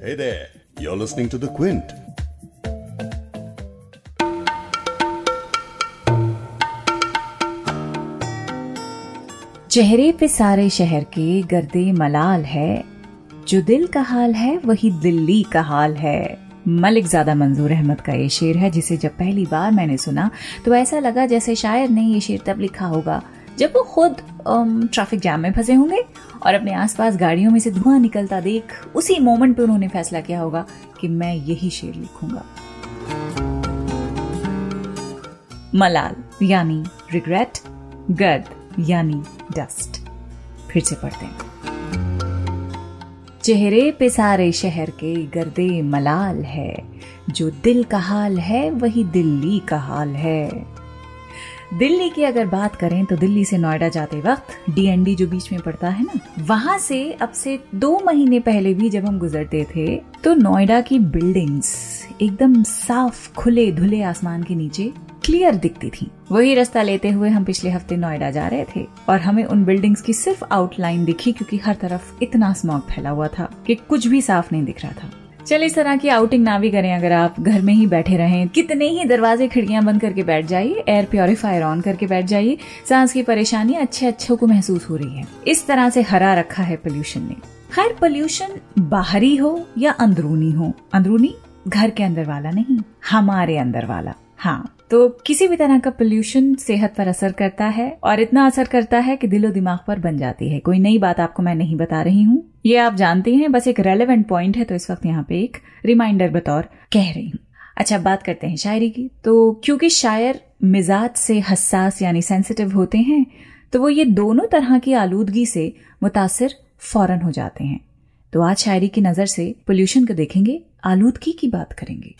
Hey there, you're listening to The Quint. चेहरे पे सारे शहर के गर्दे मलाल है। जो दिल का हाल है वही दिल्ली का हाल है। मलिक ज़्यादा मंजूर अहमद का ये शेर है जिसे जब पहली बार मैंने सुना तो ऐसा लगा जैसे शायर ने ये शेर तब लिखा होगा। जब वो खुद ट्रैफ़िक जाम में फंसे होंगे और अपने आसपास गाड़ियों में से धुआँ निकलता देख उसी मोमेंट पे उन्होंने फैसला किया होगा कि मैं यही शेर लिखूँगा। मलाल, यानी रिग्रेट गर्द यानी डस्ट फिर से पढ़ते हैं। चेहरे पे सारे शहर के गर्दे मलाल है। जो दिल का हाल है, वही दिल्ली का हाल है। दिल्ली की अगर बात करें तो दिल्ली से नोएडा जाते वक्त डीएनडी जो बीच में पड़ता है ना, वहाँ से अब से दो महीने पहले भी जब हम गुजरते थे तो नोएडा की बिल्डिंग्स एकदम साफ़, खुले, धुले आसमान के नीचे क्लियर दिखती थी। वही रास्ता लेते हुए हम पिछले हफ़्ते नोएडा जा रहे थे और हमें उन बिल्डिंग्स की सिर्फ़ आउटलाइन दिखी क्योंकि हर तरफ़ इतना स्मॉग फैला हुआ था कि कुछ भी साफ़ नहीं दिख रहा था। चल, इस तरह की आउटिंग ना भी करें अगर आप घर में ही बैठे रहें। कितने ही दरवाजे खिड़कियाँ बंद करके बैठ जाइए एयर प्योरीफायर ऑन करके बैठ जाइए। सांस की परेशानी अच्छे अच्छों को महसूस हो रही है। इस तरह से हरा रखा है पोल्यूशन ने। खैर पोल्यूशन बाहरी हो या अंदरूनी हो, अंदरूनी घर के अंदर वाला नहीं, हमारे अंदर वाला। हाँ तो किसी भी तरह का पोल्यूशन सेहत पर असर करता है और इतना असर करता है कि दिलो दिमाग पर बन जाती है। कोई नई बात आपको मैं नहीं बता रही हूँ। ये आप जानते हैं, बस एक रेलेवेंट पॉइंट है तो इस वक्त यहाँ पे एक रिमाइंडर बतौर कह रही हूँ। अच्छा बात करते हैं शायरी की। तो क्योंकि शायर मिजाज से हसास यानी सेंसिटिव होते हैं तो वो ये दोनों तरह की आलूदगी से मुतासर फ़ौरन हो जाते हैं। तो आज शायरी की नज़र से पोल्यूशन को देखेंगे, आलूदगी की बात करेंगे।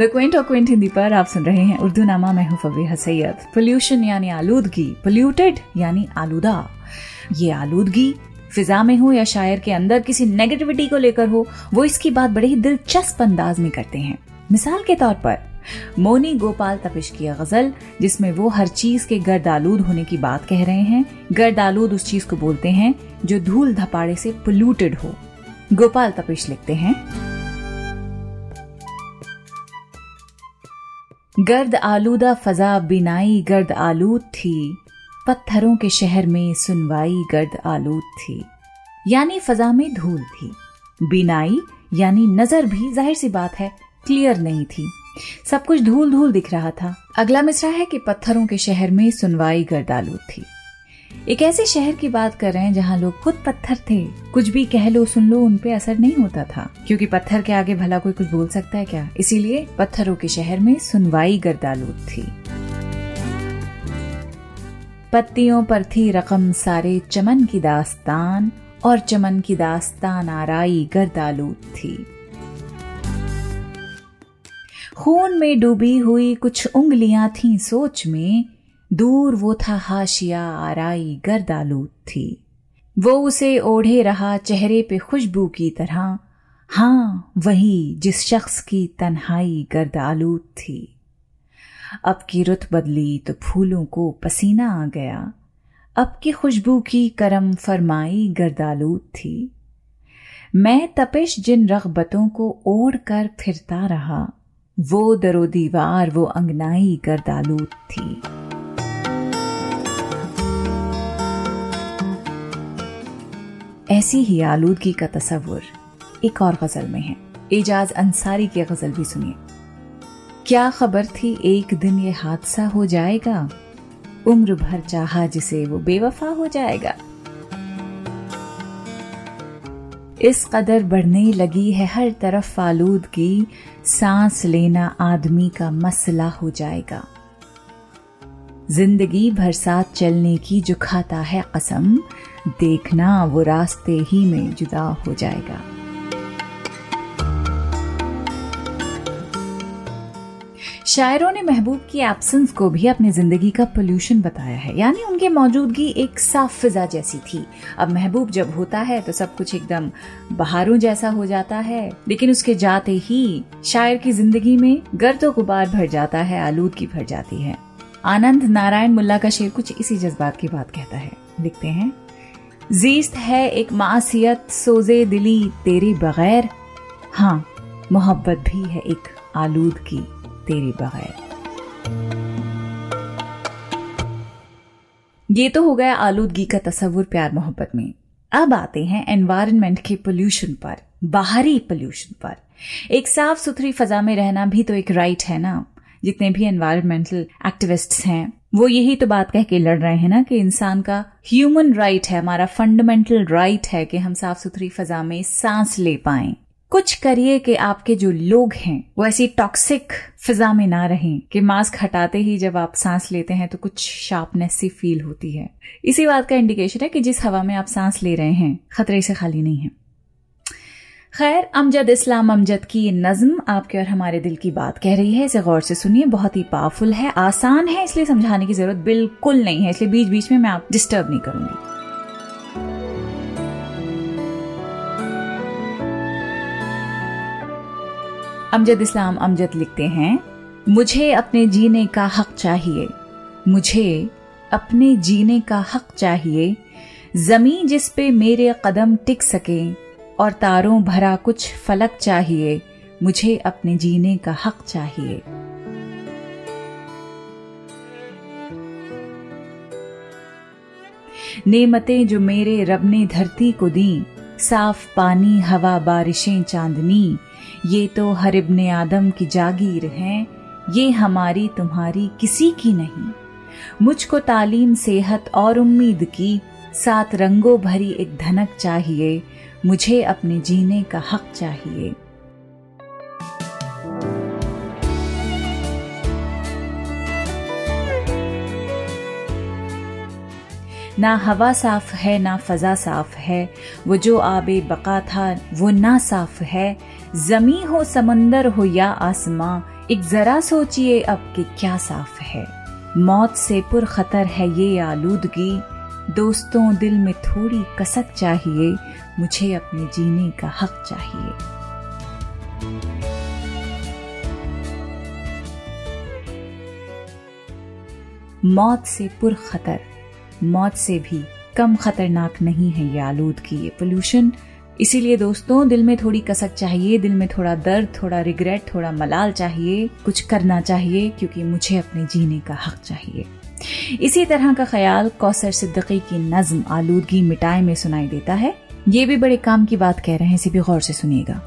द क्विंट और क्विंट हिंदी पर आप सुन रहे हैं उर्दू नामा, मैं हूँ फबीहा सैयद पोल्यूशन यानी आलूदगी पोल्यूटेड यानी आलूदा। ये आलूदगी फिजा में हो या शायर के अंदर किसी नेगेटिविटी को लेकर हो, वो इसकी बात बड़े ही दिलचस्प अंदाज में करते हैं। मिसाल के तौर पर, मोनी गोपाल तपिश की गज़ल, जिसमें वो हर चीज़ के गर्द आलूद होने की बात कह रहे हैं, गर्द आलूद उस चीज़ को बोलते हैं जो धूल धपाड़े से पोल्यूटेड हो। गोपाल तपिश लिखते हैं गर्द आलूदा फजा बिनाई गर्द आलूद थी। पत्थरों के शहर में सुनवाई गर्द आलूद थी। यानी फजा में धूल थी। बिनाई यानी नज़र भी, ज़ाहिर सी बात है, क्लियर नहीं थी। सब कुछ धूल धूल दिख रहा था। अगला मिसरा है कि पत्थरों के शहर में सुनवाई गर्द आलूद थी। एक ऐसे शहर की बात कर रहे हैं जहाँ लोग खुद पत्थर थे। कुछ भी कह लो, सुन लो, उन पे असर नहीं होता था। क्योंकि पत्थर के आगे भला कोई कुछ बोल सकता है क्या? इसीलिए पत्थरों के शहर में सुनवाई गर्दालूद थी। पत्तियों पर थी रकम सारे चमन की दास्तान और चमन की दास्तान आराई गर्दालूद थी। खून में डूबी हुई कुछ उंगलियाँ थी सोच में दूर वो था हाशिया आराई गर्दालूद थी। वो उसे ओढ़े रहा चेहरे पे खुशबू की तरह। हाँ वही जिस शख्स की तन्हाई गर्दालूद थी। अब की रुत बदली तो फूलों को पसीना आ गया। अब की खुशबू की करम फरमाई गर्दालूद थी। मैं तपिश जिन रगबतों को ओढ़ कर फिरता रहा, वो दरो दीवार वो अंगनाई गर्दालूद थी। ऐसी ही आलूदगी का तस्वुर एक और गज़ल में है। एजाज अंसारी की गज़ल भी सुनिए। क्या खबर थी एक दिन ये हादसा हो जाएगा? उम्र भर चाहा जिसे वो बेवफा हो जाएगा। इस कदर बढ़ने लगी है हर तरफ़ आलूदगी। सांस लेना आदमी का मसला हो जाएगा। ज़िंदगी भर साथ चलने की जो खाता है कसम, देखना वो रास्ते ही में जुदा हो जाएगा। शायरों ने महबूब की एब्सेंस को भी अपनी ज़िंदगी का पोल्यूशन बताया है, यानी उनकी मौजूदगी एक साफ़ फिजा जैसी थी। अब महबूब जब होता है तो सब कुछ एकदम बहारों जैसा हो जाता है, लेकिन उसके जाते ही शायर की ज़िंदगी में गर्दो गुबार भर जाता है आलूदगी भर जाती है। आनंद नारायण मुल्ला का शेर कुछ इसी जज्बात की बात कहता है। लिखते हैं, जीस्त है एक मासियत, सोजे दिली तेरे बगैर। हाँ मोहब्बत भी है एक आलूद की तेरे बगैर. ये तो हो गया आलूदगी का तस्वुर प्यार मोहब्बत में। अब आते हैं एनवायरनमेंट के पोल्यूशन पर, बाहरी पोल्यूशन पर। एक साफ़ सुथरी फजा में रहना भी तो एक राइट है ना? जितने भी एनवायरमेंटल एक्टिविस्ट्स हैं, वो यही तो बात कह के लड़ रहे हैं ना कि इंसान का ह्यूमन राइट है, हमारा फंडामेंटल राइट है कि हम साफ़ सुथरी फजा में सांस ले पाए। कुछ करिए कि आपके जो लोग हैं, वो ऐसी टॉक्सिक फिजा में ना रहें कि मास्क हटाते ही जब आप सांस लेते हैं तो कुछ शार्पनेस सी फील होती है। इसी बात का इंडिकेशन है कि जिस हवा में आप सांस ले रहे हैं, खतरे से खाली नहीं है। खैर, अमजद इस्लाम, अमजद की ये नज्म आपके और हमारे दिल की बात कह रही है। इसे गौर से सुनिए, बहुत ही पावरफुल है, आसान है, इसलिए समझाने की ज़रूरत बिल्कुल नहीं है, इसलिए बीच बीच में मैं आप डिस्टर्ब नहीं करूँगी। अमजद इस्लाम, अमजद लिखते हैं, मुझे अपने जीने का हक चाहिए, मुझे अपने जीने का हक चाहिए जमी जिस पे मेरे कदम टिक सके और तारों भरा कुछ फलक चाहिए, मुझे अपने जीने का हक चाहिए। नेमतें जो मेरे रब ने धरती को दी, साफ़ पानी, हवा, बारिशें, चांदनी, ये तो हर आदम की जागीर हैं, ये हमारी तुम्हारी किसी की नहीं। मुझको तालीम, सेहत और उम्मीद की, सात रंगों भरी एक धनक चाहिए मुझे अपने जीने का हक चाहिए। ना हवा साफ़ है, ना फजा साफ़ है। वो जो आबे बका था, वो ना साफ़ है। जमी हो समंदर हो या आसमां, एक जरा सोचिए अब कि क्या साफ़ है। मौत से पुर खतर है ये आलूदगी। दोस्तों, दिल में थोड़ी कसक चाहिए। मुझे अपने जीने का हक चाहिए। मौत से पुर खतर। मौत से भी कम खतरनाक नहीं है ये आलूदगी ये पोल्यूशन इसीलिए दोस्तों, दिल में थोड़ी कसक चाहिए, दिल में थोड़ा दर्द, थोड़ा रिग्रेट थोड़ा मलाल चाहिए। कुछ करना चाहिए, क्योंकि मुझे अपने जीने का हक चाहिए। इसी तरह का ख्याल कौसर सिद्दकी की नज्म आलूदगी मिटाए में सुनाई देता है। ये भी बड़े काम की बात कह रहे हैं, इसे भी गौर से सुनिएगा।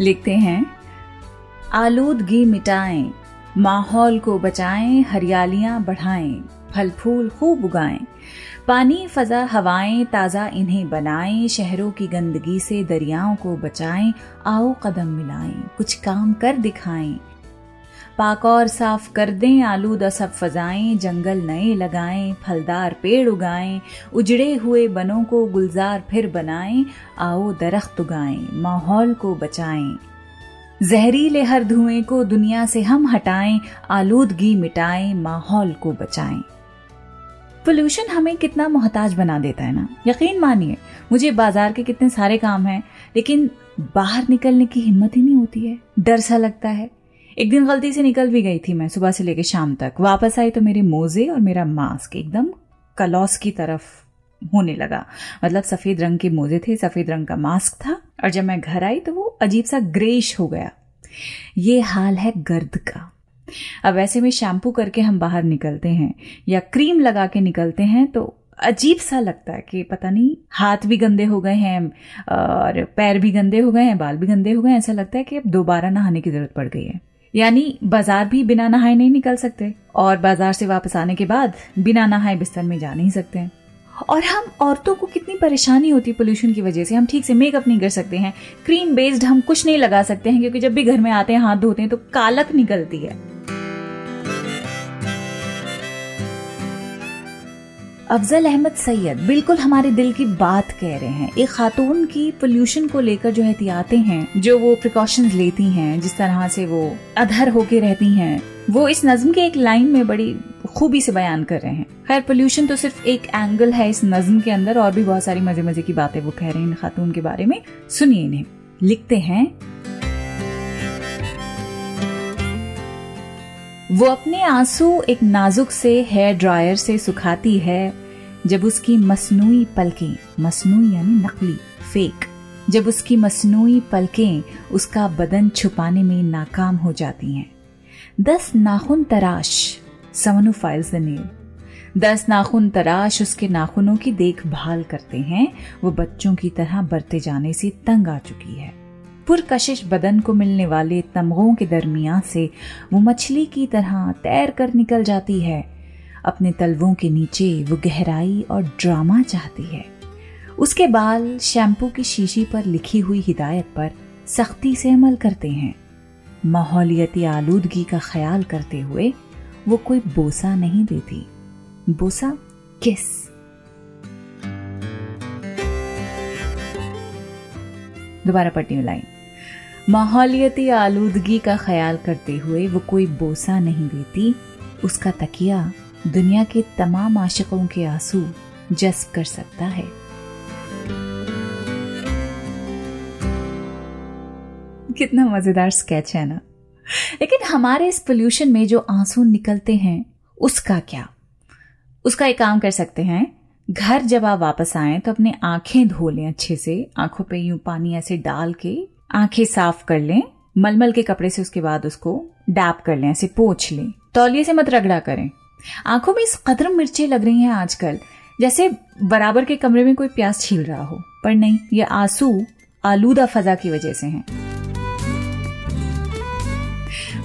लिखते हैं, आलूदगी मिटाएँ, माहौल को बचाएँ, हरियालियाँ बढ़ाएँ फल फूल खूब उगाएँ। पानी, फजा, हवाएँ ताज़ा इन्हें बनाएँ, शहरों की गंदगी से दरियाओं को बचाएँ, आओ कदम मिलाएँ, कुछ काम कर दिखाएँ। पाक और साफ़ कर दें, आलूदा सब फजाएँ, जंगल नए लगाएँ, फलदार पेड़ उगाएँ, उजड़े हुए बनों को गुलजार फिर बनाएँ, आओ दरख्त उगाएँ, माहौल को बचाएँ। जहरीले हर धुएँ को दुनिया से हम हटाएँ, आलूदगी मिटाएँ, माहौल को बचाएँ। पोल्यूशन हमें कितना मोहताज बना देता है ना? यकीन मानिए, मुझे बाज़ार के कितने सारे काम हैं, लेकिन बाहर निकलने की हिम्मत ही नहीं होती है। डर सा लगता है। एक दिन गलती से निकल भी गई थी मैं सुबह से लेकर शाम तक। वापस आई तो मेरे मोजे और मेरा मास्क एकदम कलौस की तरफ़ होने लगा। मतलब सफ़ेद रंग के मोजे थे, सफ़ेद रंग का मास्क था, और जब मैं घर आई तो वो अजीब सा ग्रेश हो गया। ये हाल है गर्द का। अब ऐसे में शैम्पू करके हम बाहर निकलते हैं या क्रीम लगा के निकलते हैं तो अजीब सा लगता है कि पता नहीं, हाथ भी गंदे हो गए हैं, और पैर भी गंदे हो गए हैं, बाल भी गंदे हो गए हैं। ऐसा लगता है कि अब दोबारा नहाने की ज़रूरत पड़ गई है। यानी बाज़ार भी बिना नहाए नहीं निकल सकते, और बाज़ार से वापस आने के बाद बिना नहाए बिस्तर में जा नहीं सकते हैं। और हम औरतों को कितनी परेशानी होती है पोल्यूशन की वजह से। हम ठीक से मेकअप नहीं कर सकते हैं क्रीम बेस्ड हम कुछ नहीं लगा सकते हैं, क्योंकि जब भी घर में आते हैं, हाथ धोते हैं तो कालक निकलती है। अफजल अहमद सैयद बिल्कुल हमारे दिल की बात कह रहे हैं। एक खातून की पोल्यूशन को लेकर जो एहतियातें हैं, जो वो प्रिकॉशंस लेती हैं, जिस तरह से वो अधर होके रहती हैं, वो इस नज्म के एक लाइन में बड़ी खूबी से बयान कर रहे हैं। खैर पोल्यूशन तो सिर्फ़ एक एंगल है इस नज्म के अंदर, और भी बहुत सारी मज़े मज़े की बातें वो कह रहे हैं इन खातून के बारे में। सुनिए इन्हें। लिखते हैं वो अपने आँसू एक नाजुक से हेयर ड्रायर से सुखाती है, जब उसकी मसनूई पलकें मसनू यानी नकली फेक जब उसकी मसनूई पलकें उसका बदन छुपाने में नाकाम हो जाती हैं। दस नाखून तराश, समनु फाइल्स द दस नाखून तराश उसके नाखूनों की देखभाल करते हैं, वो बच्चों की तरह बरते जाने से तंग आ चुकी है। पुरकशिश बदन को मिलने वाले तमगों के दरमियान से वो मछली की तरह तैर कर निकल जाती है। अपने तलवों के नीचे वो गहराई और ड्रामा चाहती है। उसके बाल शैम्पू की शीशी पर लिखी हुई हिदायत पर सख्ती से अमल करते हैं। माहौलियती आलूदगी का ख्याल करते हुए वो कोई बोसा नहीं देती। बोसा किस? दोबारा पढ़ती हूँ लाइन। माहौलियती आलूदगी का ख्याल करते हुए वो कोई बोसा नहीं देती। उसका तकिया दुनिया के तमाम आशिकों के आँसू जज्ब कर सकता है। कितना मज़ेदार स्केच है ना। लेकिन हमारे इस पोल्यूशन में जो आँसू निकलते हैं, उसका क्या? उसका एक काम कर सकते हैं। घर जब आप वापस आए तो अपने आँखें धो लें अच्छे से, आँखों पे यूँ पानी ऐसे डाल के आँखें साफ़ कर लें, मलमल के कपड़े से उसके बाद उसको डैप कर लें, ऐसे पोछ लें। तौलिए से मत रगड़ा करें। आँखों में इस कदर मिर्चें लग रही हैं आजकल, जैसे बराबर के कमरे में कोई प्यास छील रहा हो। पर नहीं, ये आँसू आलूदा फजा की वजह से हैं।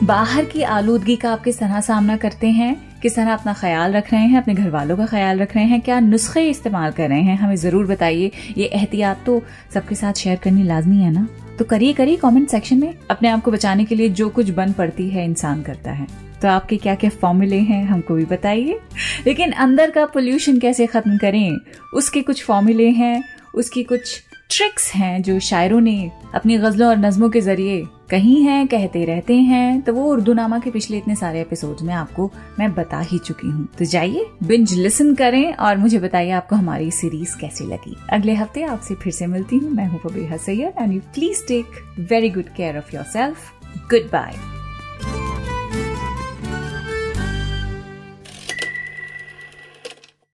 बाहर की आलूदगी का आप किस तरह सामना करते हैं? किस तरह अपना ख्याल रख रहे हैं? अपने घर वालों का ख्याल रख रहे हैं? क्या नुस्खे इस्तेमाल कर रहे हैं? हमें ज़रूर बताइए। ये एहतियात तो सबके साथ शेयर करनी लाजमी है ना? तो करिए करिए कमेंट सेक्शन में अपने आप को बचाने के लिए जो कुछ बन पड़ती है इंसान करता है। तो आपके क्या क्या फॉर्मूले हैं, हमको भी बताइए। लेकिन अंदर का पोल्यूशन कैसे खत्म करें, उसके कुछ फॉर्मूले हैं, उसकी कुछ ट्रिक्स हैं जो शायरों ने अपनी गजलों और नज्मों के ज़रिए कही हैं, कहते रहते हैं तो वो उर्दू नामा के पिछले इतने सारे एपिसोड में आपको मैं बता ही चुकी हूँ। तो जाइए बिंज लिसन करें और मुझे बताइए आपको हमारी सीरीज़ कैसी लगी। अगले हफ़्ते आपसे फिर से मिलती हूँ। मैं हूँ Syed and you please take very good care of yourself goodbye